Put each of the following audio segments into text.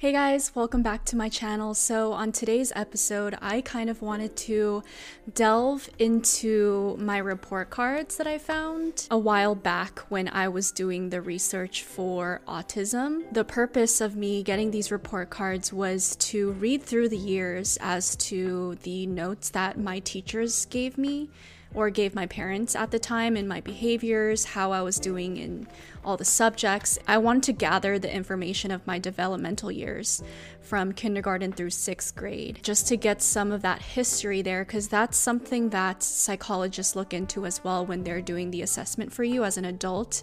Hey guys, welcome back to my channel. So, on today's episode, I kind of wanted to delve into my report cards that I found a while back when I was doing the research for autism. The purpose of me getting these report cards was to read through the years as to the notes that my teachers gave me or gave my parents at the time in my behaviors, how I was doing in all the subjects. I wanted to gather the information of my developmental years from kindergarten through sixth grade just to get some of that history there because that's something that psychologists look into as well when they're doing the assessment for you as an adult.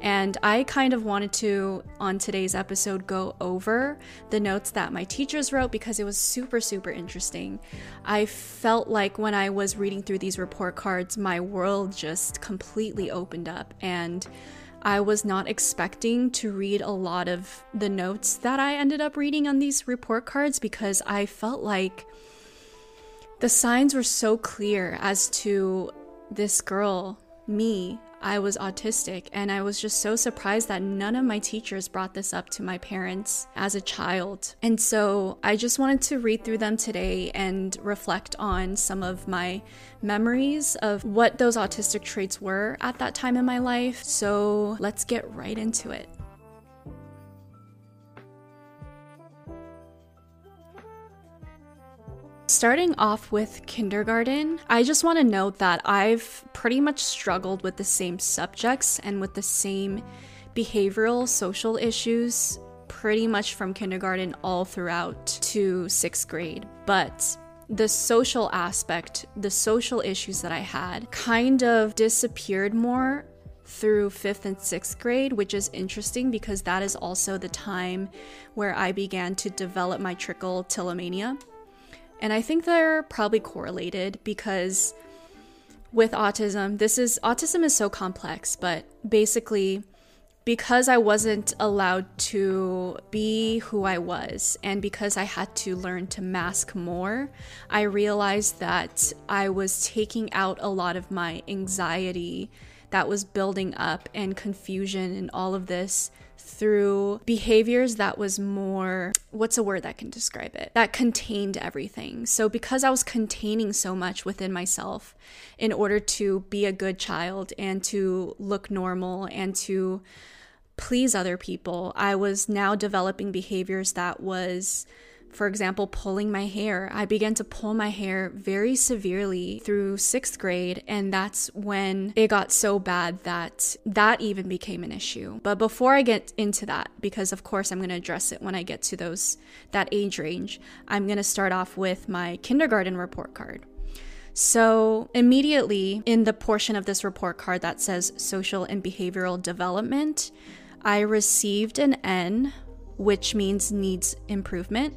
And I kind of wanted to, on today's episode, go over the notes that my teachers wrote because it was super, super interesting. I felt like when I was reading through these report cards, my world just completely opened up and I was not expecting to read a lot of the notes that I ended up reading on these report cards because I felt like the signs were so clear as to this girl, me, I was autistic, and I was just so surprised that none of my teachers brought this up to my parents as a child. And so I just wanted to read through them today and reflect on some of my memories of what those autistic traits were at that time in my life. So let's get right into it. Starting off with kindergarten, I just want to note that I've pretty much struggled with the same subjects and with the same behavioral social issues pretty much from kindergarten all throughout to sixth grade. But the social aspect, the social issues that I had, kind of disappeared more through fifth and sixth grade, which is interesting because that is also the time where I began to develop my trickle trichotillomania. And I think they're probably correlated because with autism, this is autism is so complex, but basically because I wasn't allowed to be who I was and because I had to learn to mask more, I realized that I was taking out a lot of my anxiety that was building up and confusion and all of this through behaviors that was more what's a word that can describe it? That contained everything. So because i was containing so much within myself in order to be a good child and to look normal and to please other people i was now developing behaviors that was for example, pulling my hair. I began to pull my hair very severely through sixth grade, and that's when it got so bad that that even became an issue. But before I get into that, because of course I'm going to address it when I get to those that age range, I'm going to start off with my kindergarten report card. So, immediately in the portion of this report card that says social and behavioral development, I received an N which means needs improvement,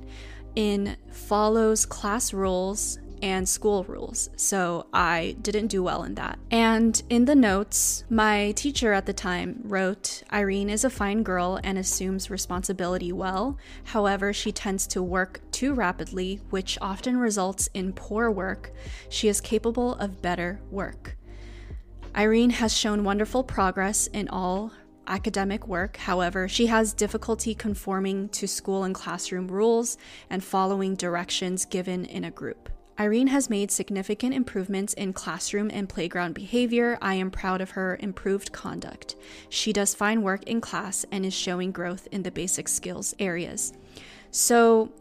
in follows class rules and school rules. So I didn't do well in that. And in the notes, my teacher at the time wrote Irene is a fine girl and assumes responsibility well. However, she tends to work too rapidly, which often results in poor work. She is capable of better work. Irene has shown wonderful progress in all academic work. However, she has difficulty conforming to school and classroom rules and following directions given in a group. Irene has made significant improvements in classroom and playground behavior. I am proud of her improved conduct. She does fine work in class and is showing growth in the basic skills areas. So,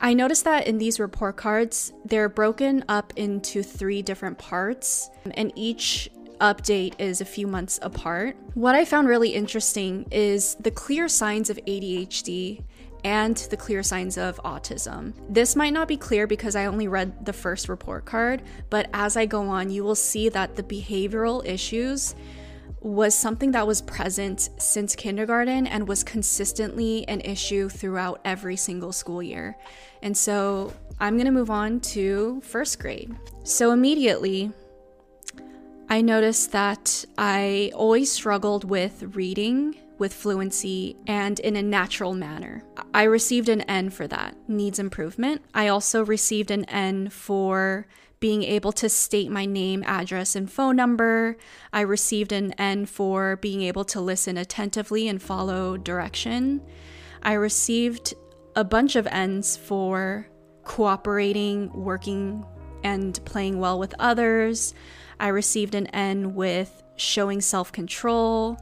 I noticed that in these report cards, they're broken up into three different parts, and each update is a few months apart. What I found really interesting is the clear signs of ADHD and the clear signs of autism. This might not be clear because I only read the first report card, but as I go on, you will see that the behavioral issues was something that was present since kindergarten and was consistently an issue throughout every single school year. And so I'm going to move on to first grade. So immediately, I noticed that I always struggled with reading with fluency and in a natural manner. I received an N for that, needs improvement. I also received an N for being able to state my name, address, and phone number. I received an N for being able to listen attentively and follow direction. I received a bunch of N's for cooperating, working, and playing well with others. I received an N with showing self control.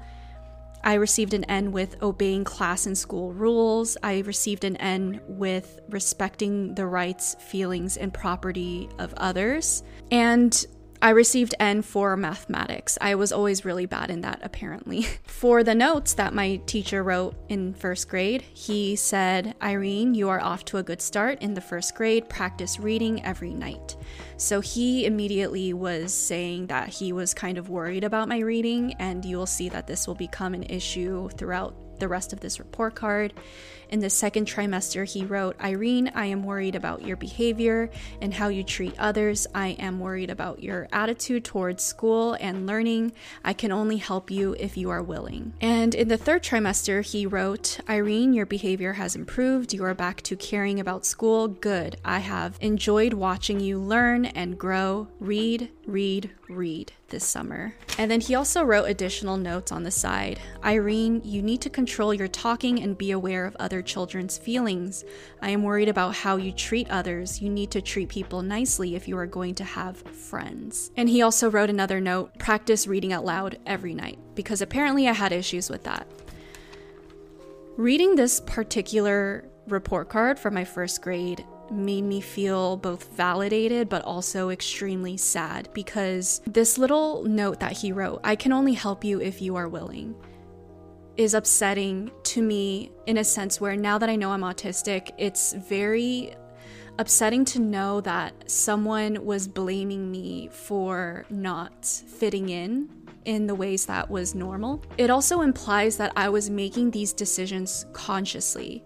I received an N with obeying class and school rules. I received an N with respecting the rights, feelings, and property of others. And I received N for mathematics. I was always really bad in that, apparently. for the notes that my teacher wrote in first grade, he said, Irene, you are off to a good start in the first grade. Practice reading every night. So he immediately was saying that he was kind of worried about my reading, and you will see that this will become an issue throughout the rest of this report card. In the second trimester, he wrote Irene, I am worried about your behavior and how you treat others. I am worried about your attitude towards school and learning. I can only help you if you are willing. And in the third trimester, he wrote Irene, your behavior has improved. You are back to caring about school. Good. I have enjoyed watching you learn and grow. Read, read, read this summer. And then he also wrote additional notes on the side. Irene, you need to control your talking and be aware of other children's feelings. I am worried about how you treat others. You need to treat people nicely if you are going to have friends. And he also wrote another note practice reading out loud every night, because apparently I had issues with that. Reading this particular report card for my first grade made me feel both validated but also extremely sad because this little note that he wrote, I can only help you if you are willing, is upsetting to me in a sense where now that I know I'm autistic, it's very upsetting to know that someone was blaming me for not fitting in in the ways that was normal. It also implies that I was making these decisions consciously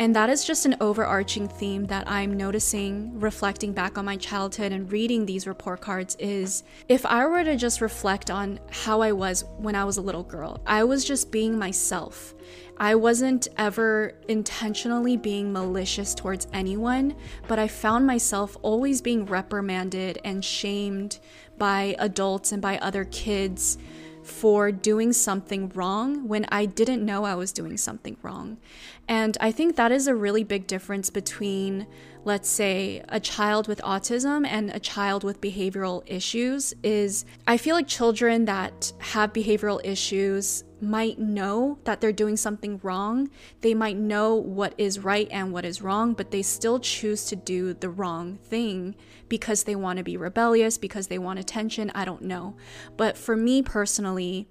and that is just an overarching theme that I'm noticing reflecting back on my childhood and reading these report cards is if I were to just reflect on how I was when I was a little girl, I was just being myself. I wasn't ever intentionally being malicious towards anyone, but I found myself always being reprimanded and shamed by adults and by other kids for doing something wrong when I didn't know I was doing something wrong. And I think that is a really big difference between, let's say, a child with autism and a child with behavioral issues is I feel like children that have behavioral issues might know that they're doing something wrong. They might know what is right and what is wrong, but they still choose to do the wrong thing because they want to be rebellious, because they want attention. I don't know. But for me personally,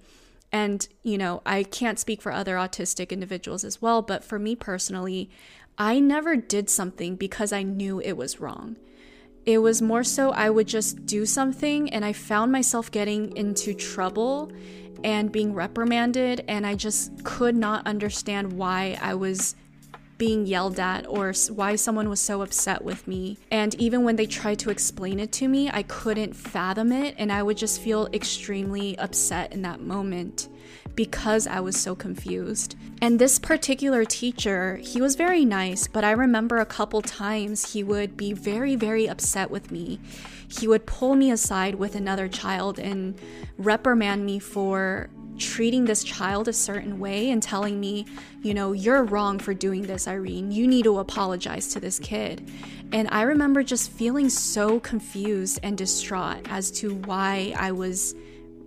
and you know, I can't speak for other autistic individuals as well, but for me personally, I never did something because I knew it was wrong. It was more so I would just do something and I found myself getting into trouble and being reprimanded, and I just could not understand why I was being yelled at or why someone was so upset with me. And even when they tried to explain it to me, I couldn't fathom it and I would just feel extremely upset in that moment because I was so confused. And this particular teacher, he was very nice, but I remember a couple times he would be very, very upset with me. He would pull me aside with another child and reprimand me for treating this child a certain way and telling me, you know, you're wrong for doing this, Irene. You need to apologize to this kid. And I remember just feeling so confused and distraught as to why I was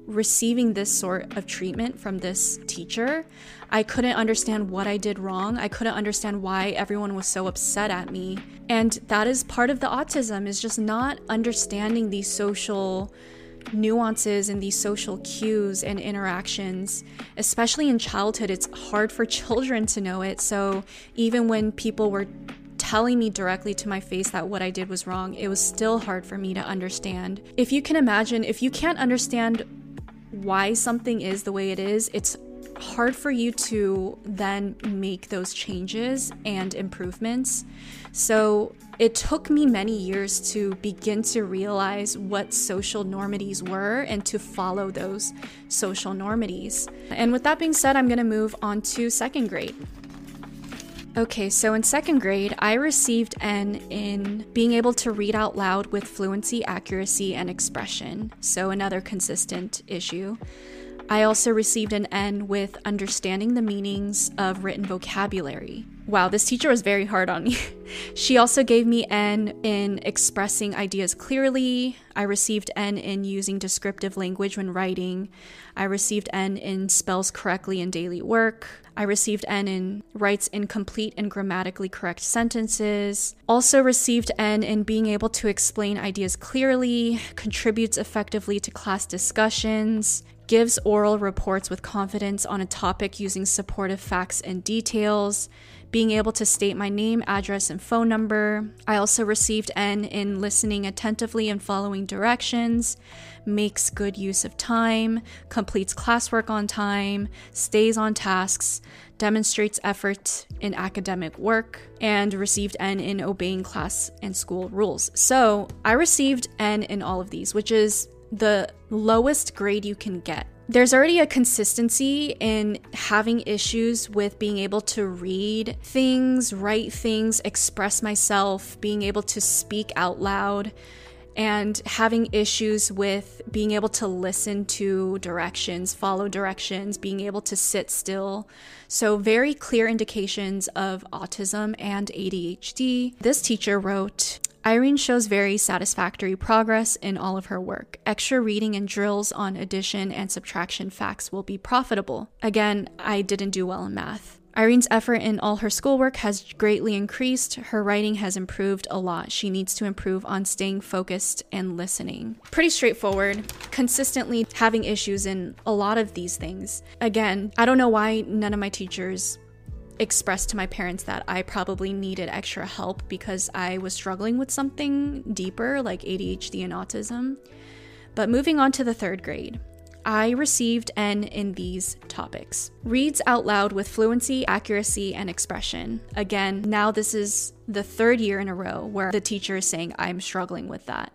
receiving this sort of treatment from this teacher. I couldn't understand what I did wrong. I couldn't understand why everyone was so upset at me. And that is part of the autism is just not understanding these social nuances and these social cues and interactions, especially in childhood, it's hard for children to know it. So even when people were telling me directly to my face that what I did was wrong, it was still hard for me to understand. If you can imagine, if you can't understand why something is the way it is, it's hard for you to then make those changes and improvements. So it took me many years to begin to realize what social normities were and to follow those social normities. And with that being said, I'm going to move on to second grade. Okay, so in second grade, I received N in being able to read out loud with fluency, accuracy, and expression. So, another consistent issue. I also received an N with understanding the meanings of written vocabulary. Wow, this teacher was very hard on me. she also gave me N in expressing ideas clearly. I received N in using descriptive language when writing. I received N in spells correctly in daily work. I received N in writes incomplete and grammatically correct sentences. Also received N in being able to explain ideas clearly, contributes effectively to class discussions, gives oral reports with confidence on a topic using supportive facts and details, being able to state my name, address, and phone number. I also received N in listening attentively and following directions, makes good use of time, completes classwork on time, stays on tasks, demonstrates effort in academic work, and received N in obeying class and school rules. So I received N in all of these, which is the lowest grade you can get. There's already a consistency in having issues with being able to read things, write things, express myself, being able to speak out loud, and having issues with being able to listen to directions, follow directions, being able to sit still. So, very clear indications of autism and ADHD. This teacher wrote, Irene shows very satisfactory progress in all of her work. Extra reading and drills on addition and subtraction facts will be profitable. Again, I didn't do well in math. Irene's effort in all her schoolwork has greatly increased. Her writing has improved a lot. She needs to improve on staying focused and listening. Pretty straightforward, consistently having issues in a lot of these things. Again, I don't know why none of my teachers expressed to my parents that I probably needed extra help because I was struggling with something deeper like ADHD and autism. But moving on to the third grade, I received N in these topics reads out loud with fluency, accuracy, and expression. Again, now this is the third year in a row where the teacher is saying I'm struggling with that.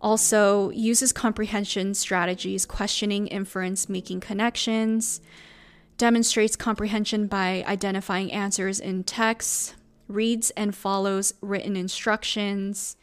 Also, uses comprehension strategies, questioning, inference, making connections, demonstrates comprehension by identifying answers in texts, reads and follows written instructions,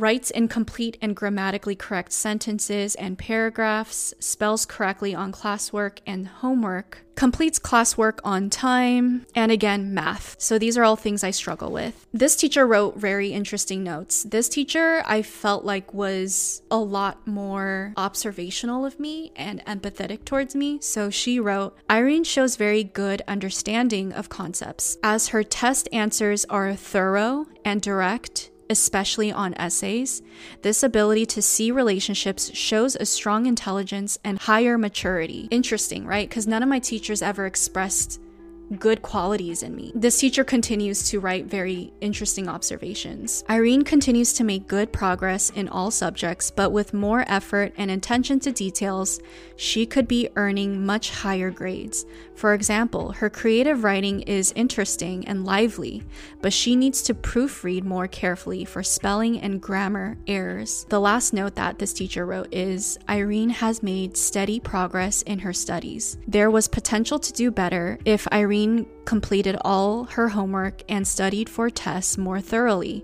writes in complete and grammatically correct sentences and paragraphs, spells correctly on classwork and homework, completes classwork on time, and again, math. So these are all things I struggle with. This teacher wrote very interesting notes. This teacher I felt like was a lot more observational of me and empathetic towards me. So she wrote Irene shows very good understanding of concepts, as her test answers are thorough and direct especially on essays, this ability to see relationships shows a strong intelligence and higher maturity. Interesting, right? Because none of my teachers ever expressed good qualities in me. This teacher continues to write very interesting observations. Irene continues to make good progress in all subjects, but with more effort and attention to details, she could be earning much higher grades. For example, her creative writing is interesting and lively, but she needs to proofread more carefully for spelling and grammar errors. The last note that this teacher wrote is Irene has made steady progress in her studies. There was potential to do better if Irene Irene completed all her homework and studied for tests more thoroughly.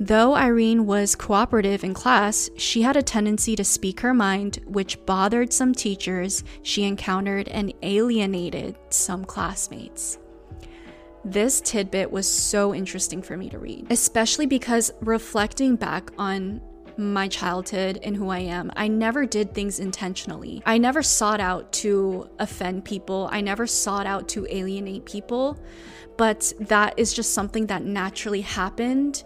Though Irene was cooperative in class, she had a tendency to speak her mind, which bothered some teachers she encountered and alienated some classmates. This tidbit was so interesting for me to read, especially because reflecting back on my childhood and who I am. I never did things intentionally. I never sought out to offend people. I never sought out to alienate people. But that is just something that naturally happened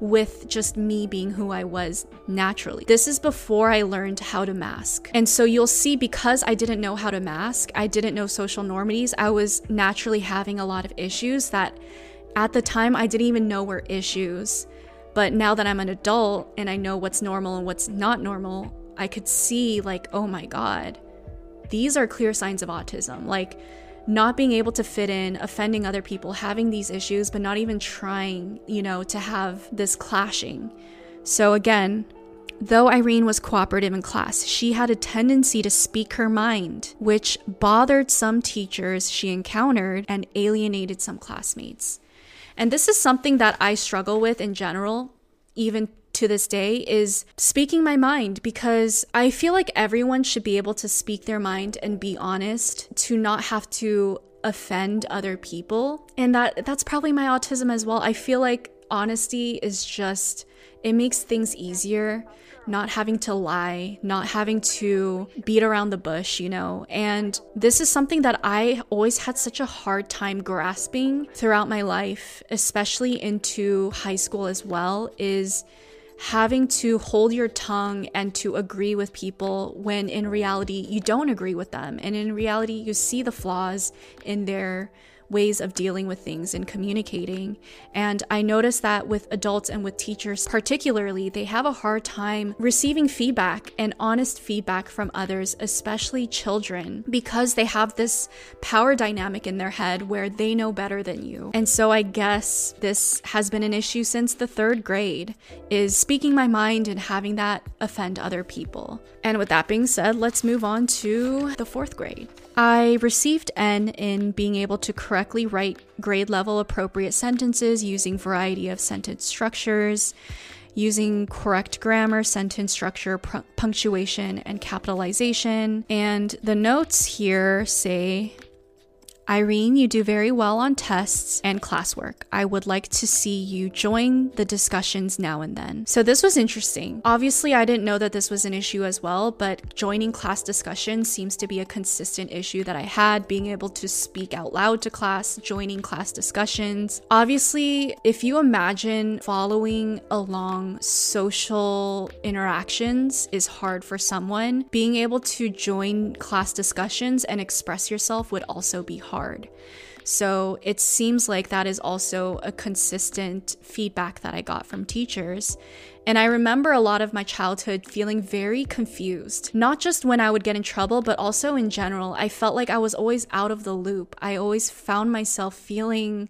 with just me being who I was naturally. This is before I learned how to mask. And so you'll see because I didn't know how to mask, I didn't know social normities, I was naturally having a lot of issues that at the time I didn't even know were issues. But now that I'm an adult and I know what's normal and what's not normal, I could see, like, oh my God, these are clear signs of autism. Like, not being able to fit in, offending other people, having these issues, but not even trying, you know, to have this clashing. So, again, though Irene was cooperative in class, she had a tendency to speak her mind, which bothered some teachers she encountered and alienated some classmates. And this is something that I struggle with in general, even to this day, is speaking my mind because I feel like everyone should be able to speak their mind and be honest, to not have to offend other people. And that that's probably my autism as well. I feel like honesty is just it makes things easier not having to lie, not having to beat around the bush, you know. And this is something that I always had such a hard time grasping throughout my life, especially into high school as well, is having to hold your tongue and to agree with people when in reality you don't agree with them. And in reality, you see the flaws in their ways of dealing with things and communicating. And I notice that with adults and with teachers, particularly, they have a hard time receiving feedback and honest feedback from others, especially children, because they have this power dynamic in their head where they know better than you. And so I guess this has been an issue since the third grade is speaking my mind and having that offend other people. And with that being said, let's move on to the fourth grade. I received N in being able to correctly write grade level appropriate sentences using variety of sentence structures, using correct grammar, sentence structure, punctuation, and capitalization. And the notes here say Irene, you do very well on tests and classwork. I would like to see you join the discussions now and then. So, this was interesting. Obviously, I didn't know that this was an issue as well, but joining class discussions seems to be a consistent issue that I had, being able to speak out loud to class, joining class discussions. Obviously, if you imagine following along social interactions is hard for someone, being able to join class discussions and express yourself would also be hard hard. So it seems like that is also a consistent feedback that I got from teachers. And I remember a lot of my childhood feeling very confused, not just when I would get in trouble, but also in general. I felt like I was always out of the loop. I always found myself feeling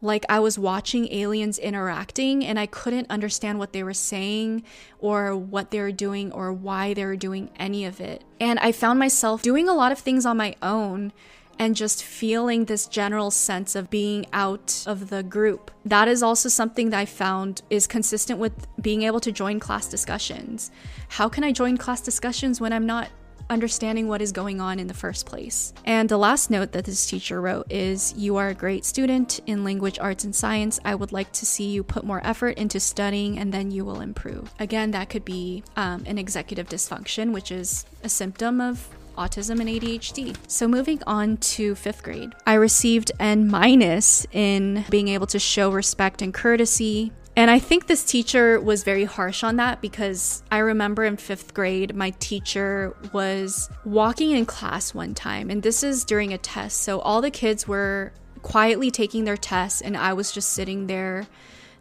like I was watching aliens interacting and I couldn't understand what they were saying or what they were doing or why they were doing any of it. And I found myself doing a lot of things on my own and just feeling this general sense of being out of the group. That is also something that I found is consistent with being able to join class discussions. How can I join class discussions when I'm not understanding what is going on in the first place. And the last note that this teacher wrote is You are a great student in language arts and science. I would like to see you put more effort into studying and then you will improve. Again, that could be um, an executive dysfunction, which is a symptom of autism and ADHD. So moving on to fifth grade, I received N minus in being able to show respect and courtesy. And I think this teacher was very harsh on that because I remember in fifth grade, my teacher was walking in class one time, and this is during a test. So all the kids were quietly taking their tests, and I was just sitting there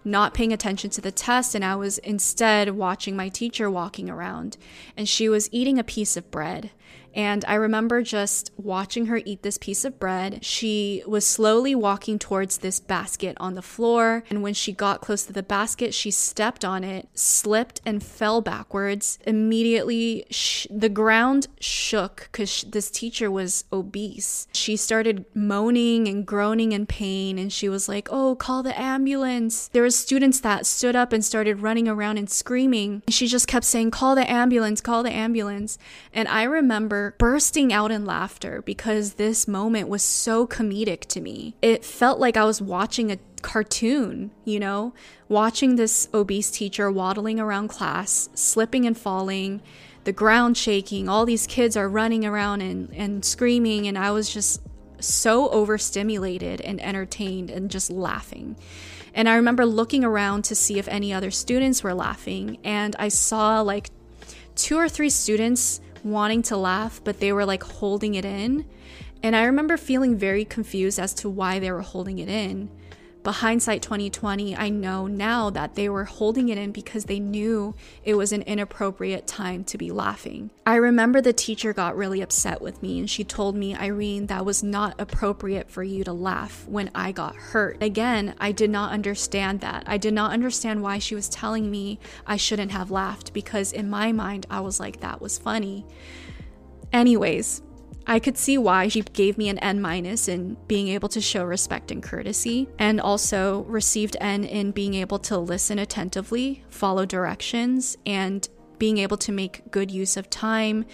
not paying attention to the test and I was instead watching my teacher walking around and she was eating a piece of bread and I remember just watching her eat this piece of bread. She was slowly walking towards this basket on the floor. And when she got close to the basket, she stepped on it, slipped, and fell backwards. Immediately, sh- the ground shook because sh- this teacher was obese. She started moaning and groaning in pain. And she was like, Oh, call the ambulance. There were students that stood up and started running around and screaming. She just kept saying, Call the ambulance, call the ambulance. And I remember bursting out in laughter because this moment was so comedic to me. It felt like I was watching a cartoon, you know, watching this obese teacher waddling around class, slipping and falling, the ground shaking, all these kids are running around and, and screaming, and I was just so overstimulated and entertained and just laughing. And I remember looking around to see if any other students were laughing, and I saw like two or three students wanting to laugh, but they were like holding it in. And I remember feeling very confused as to why they were holding it in. But hindsight 2020, I know now that they were holding it in because they knew it was an inappropriate time to be laughing. I remember the teacher got really upset with me and she told me, Irene, that was not appropriate for you to laugh when I got hurt. Again, I did not understand that. I did not understand why she was telling me I shouldn't have laughed because in my mind, I was like, that was funny. Anyways, I could see why she gave me an N minus in being able to show respect and courtesy, and also received N in being able to listen attentively, follow directions, and being able to make good use of time,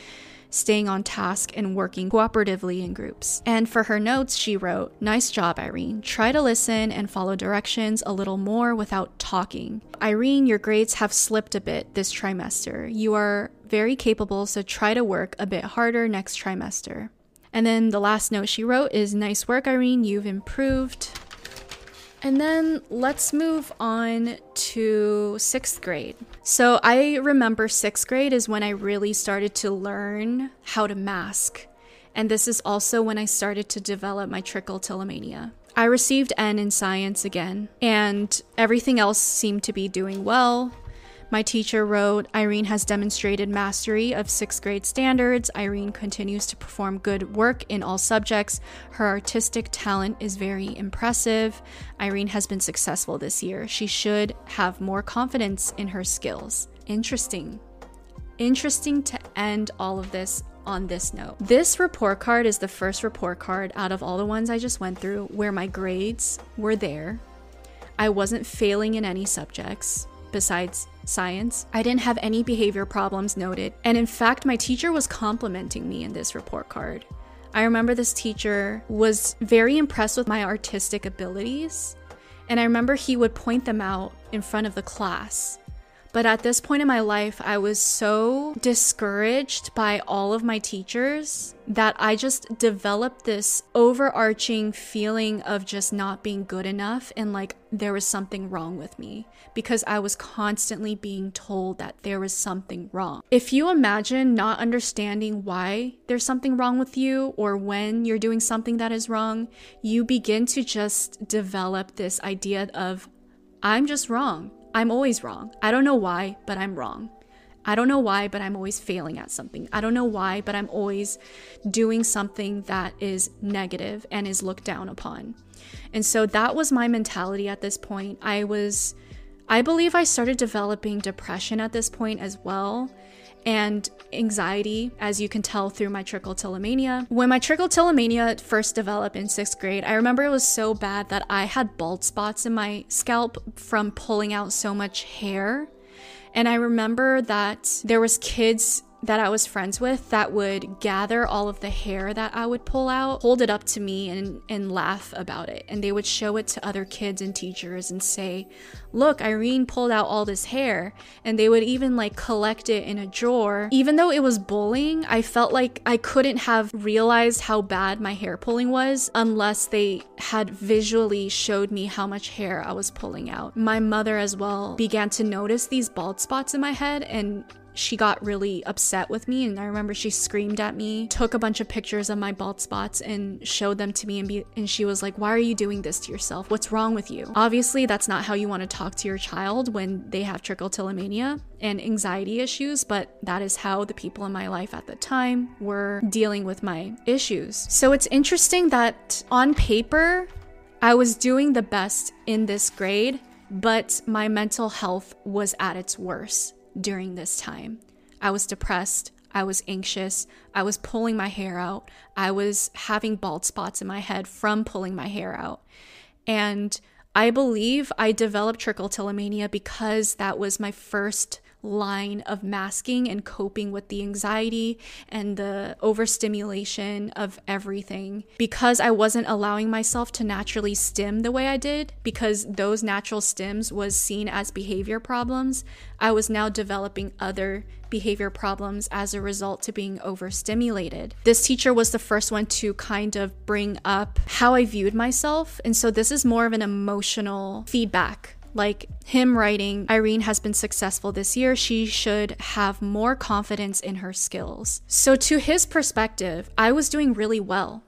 staying on task, and working cooperatively in groups. And for her notes, she wrote, Nice job, Irene. Try to listen and follow directions a little more without talking. Irene, your grades have slipped a bit this trimester. You are very capable, so try to work a bit harder next trimester. And then the last note she wrote is Nice work, Irene. You've improved. And then let's move on to sixth grade. So I remember sixth grade is when I really started to learn how to mask. And this is also when I started to develop my trichotillomania. I received N in science again, and everything else seemed to be doing well. My teacher wrote Irene has demonstrated mastery of sixth grade standards. Irene continues to perform good work in all subjects. Her artistic talent is very impressive. Irene has been successful this year. She should have more confidence in her skills. Interesting. Interesting to end all of this on this note. This report card is the first report card out of all the ones I just went through where my grades were there. I wasn't failing in any subjects besides science. I didn't have any behavior problems noted, and in fact, my teacher was complimenting me in this report card. I remember this teacher was very impressed with my artistic abilities, and I remember he would point them out in front of the class. But at this point in my life, I was so discouraged by all of my teachers that I just developed this overarching feeling of just not being good enough and like there was something wrong with me because I was constantly being told that there was something wrong. If you imagine not understanding why there's something wrong with you or when you're doing something that is wrong, you begin to just develop this idea of, I'm just wrong. I'm always wrong. I don't know why, but I'm wrong. I don't know why, but I'm always failing at something. I don't know why, but I'm always doing something that is negative and is looked down upon. And so that was my mentality at this point. I was, I believe I started developing depression at this point as well and anxiety, as you can tell through my trichotillomania. When my trichotillomania first developed in sixth grade, I remember it was so bad that I had bald spots in my scalp from pulling out so much hair. And I remember that there was kids that I was friends with that would gather all of the hair that I would pull out, hold it up to me, and, and laugh about it. And they would show it to other kids and teachers and say, Look, Irene pulled out all this hair. And they would even like collect it in a drawer. Even though it was bullying, I felt like I couldn't have realized how bad my hair pulling was unless they had visually showed me how much hair I was pulling out. My mother, as well, began to notice these bald spots in my head and she got really upset with me and I remember she screamed at me, took a bunch of pictures of my bald spots and showed them to me and be and she was like, "Why are you doing this to yourself? What's wrong with you?" Obviously, that's not how you want to talk to your child when they have trichotillomania and anxiety issues, but that is how the people in my life at the time were dealing with my issues. So it's interesting that on paper, I was doing the best in this grade, but my mental health was at its worst during this time. I was depressed. I was anxious. I was pulling my hair out. I was having bald spots in my head from pulling my hair out. And I believe I developed trichotillomania because that was my first line of masking and coping with the anxiety and the overstimulation of everything because I wasn't allowing myself to naturally stim the way I did because those natural stims was seen as behavior problems I was now developing other behavior problems as a result to being overstimulated. This teacher was the first one to kind of bring up how I viewed myself and so this is more of an emotional feedback like him writing, Irene has been successful this year. She should have more confidence in her skills. So, to his perspective, I was doing really well.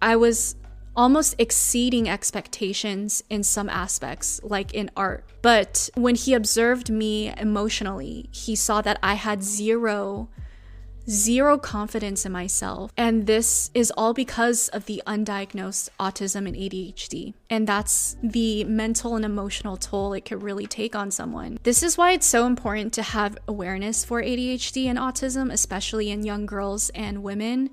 I was almost exceeding expectations in some aspects, like in art. But when he observed me emotionally, he saw that I had zero zero confidence in myself. And this is all because of the undiagnosed autism and ADHD. And that's the mental and emotional toll it could really take on someone. This is why it's so important to have awareness for ADHD and autism, especially in young girls and women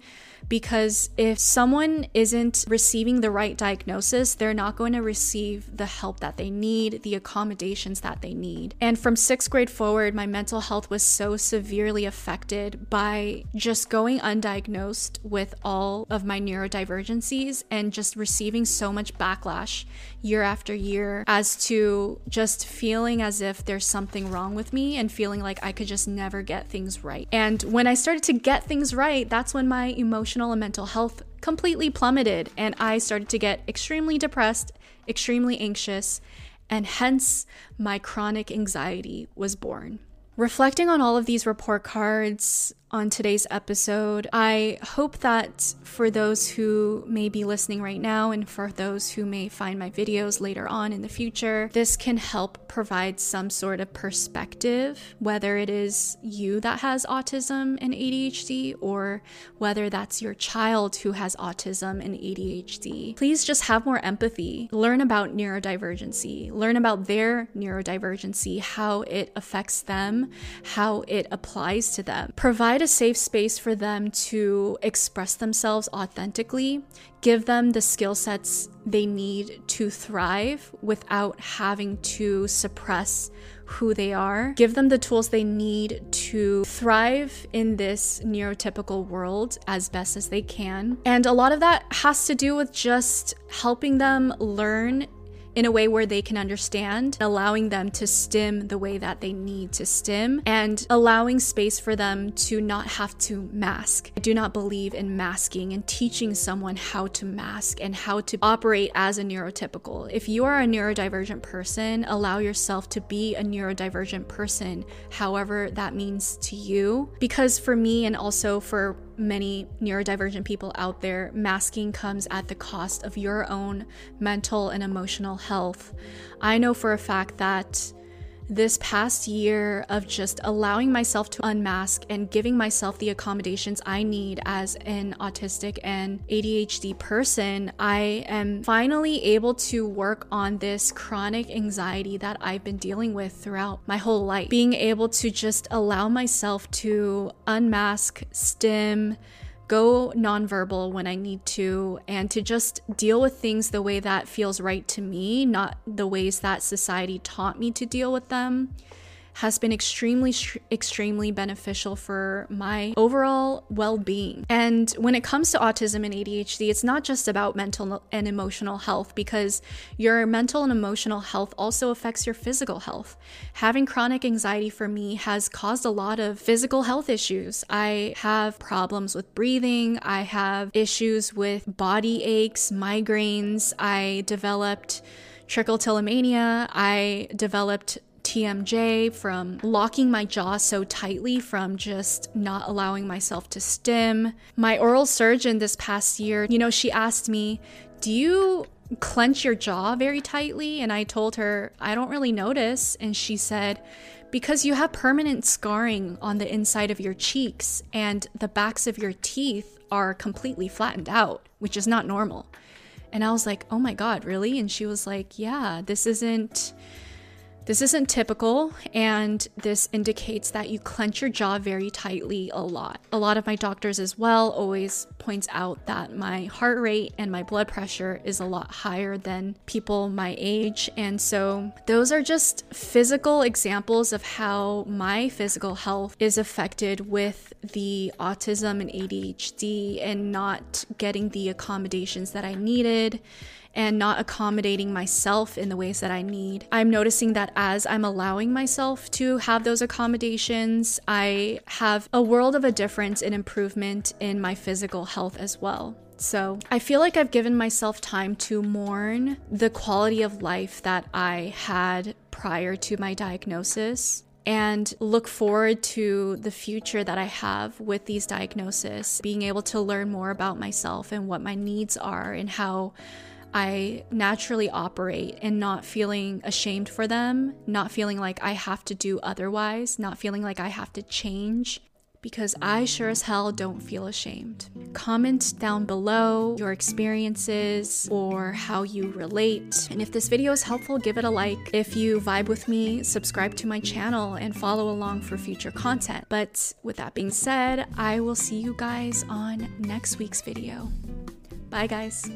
because if someone isn't receiving the right diagnosis, they're not going to receive the help that they need, the accommodations that they need. And from sixth grade forward, my mental health was so severely affected by just going undiagnosed with all of my neurodivergencies and just receiving so much backlash year after year as to just feeling as if there's something wrong with me and feeling like I could just never get things right. And when I started to get things right, that's when my emotional and mental health completely plummeted and I started to get extremely depressed, extremely anxious, and hence my chronic anxiety was born. Reflecting on all of these report cards, on today's episode. I hope that for those who may be listening right now and for those who may find my videos later on in the future, this can help provide some sort of perspective, whether it is you that has autism and ADHD or whether that's your child who has autism and ADHD. Please just have more empathy. Learn about neurodivergency, learn about their neurodivergency, how it affects them, how it applies to them. Provide a safe space for them to express themselves authentically, give them the skill sets they need to thrive without having to suppress who they are, give them the tools they need to thrive in this neurotypical world as best as they can. And a lot of that has to do with just helping them learn in a way where they can understand, allowing them to stim the way that they need to stim, and allowing space for them to not have to mask. I do not believe in masking and teaching someone how to mask and how to operate as a neurotypical. If you are a neurodivergent person, allow yourself to be a neurodivergent person, however that means to you. Because for me, and also for many neurodivergent people out there, masking comes at the cost of your own mental and emotional health. I know for a fact that this past year of just allowing myself to unmask and giving myself the accommodations I need as an autistic and ADHD person, I am finally able to work on this chronic anxiety that I've been dealing with throughout my whole life. Being able to just allow myself to unmask, stim, go nonverbal when I need to, and to just deal with things the way that feels right to me, not the ways that society taught me to deal with them has been extremely, extremely beneficial for my overall well being. And when it comes to autism and ADHD, it's not just about mental and emotional health because your mental and emotional health also affects your physical health. Having chronic anxiety for me has caused a lot of physical health issues. I have problems with breathing, I have issues with body aches, migraines, I developed trichotillomania, I developed TMJ, from locking my jaw so tightly from just not allowing myself to stim. My oral surgeon this past year, you know, she asked me, Do you clench your jaw very tightly? And I told her, I don't really notice. And she said, because you have permanent scarring on the inside of your cheeks and the backs of your teeth are completely flattened out, which is not normal. And I was like, oh my God, really? And she was like, yeah, this isn't this isn't typical, and this indicates that you clench your jaw very tightly a lot. A lot of my doctors as well always points out that my heart rate and my blood pressure is a lot higher than people my age, and so those are just physical examples of how my physical health is affected with the autism and ADHD and not getting the accommodations that I needed and not accommodating myself in the ways that I need. I'm noticing that as I'm allowing myself to have those accommodations, I have a world of a difference and improvement in my physical health as well. So I feel like I've given myself time to mourn the quality of life that I had prior to my diagnosis and look forward to the future that I have with these diagnoses, being able to learn more about myself and what my needs are and how I naturally operate and not feeling ashamed for them, not feeling like I have to do otherwise, not feeling like I have to change, because I sure as hell don't feel ashamed. Comment down below your experiences or how you relate. And if this video is helpful, give it a like. If you vibe with me, subscribe to my channel and follow along for future content. But with that being said, I will see you guys on next week's video. Bye, guys.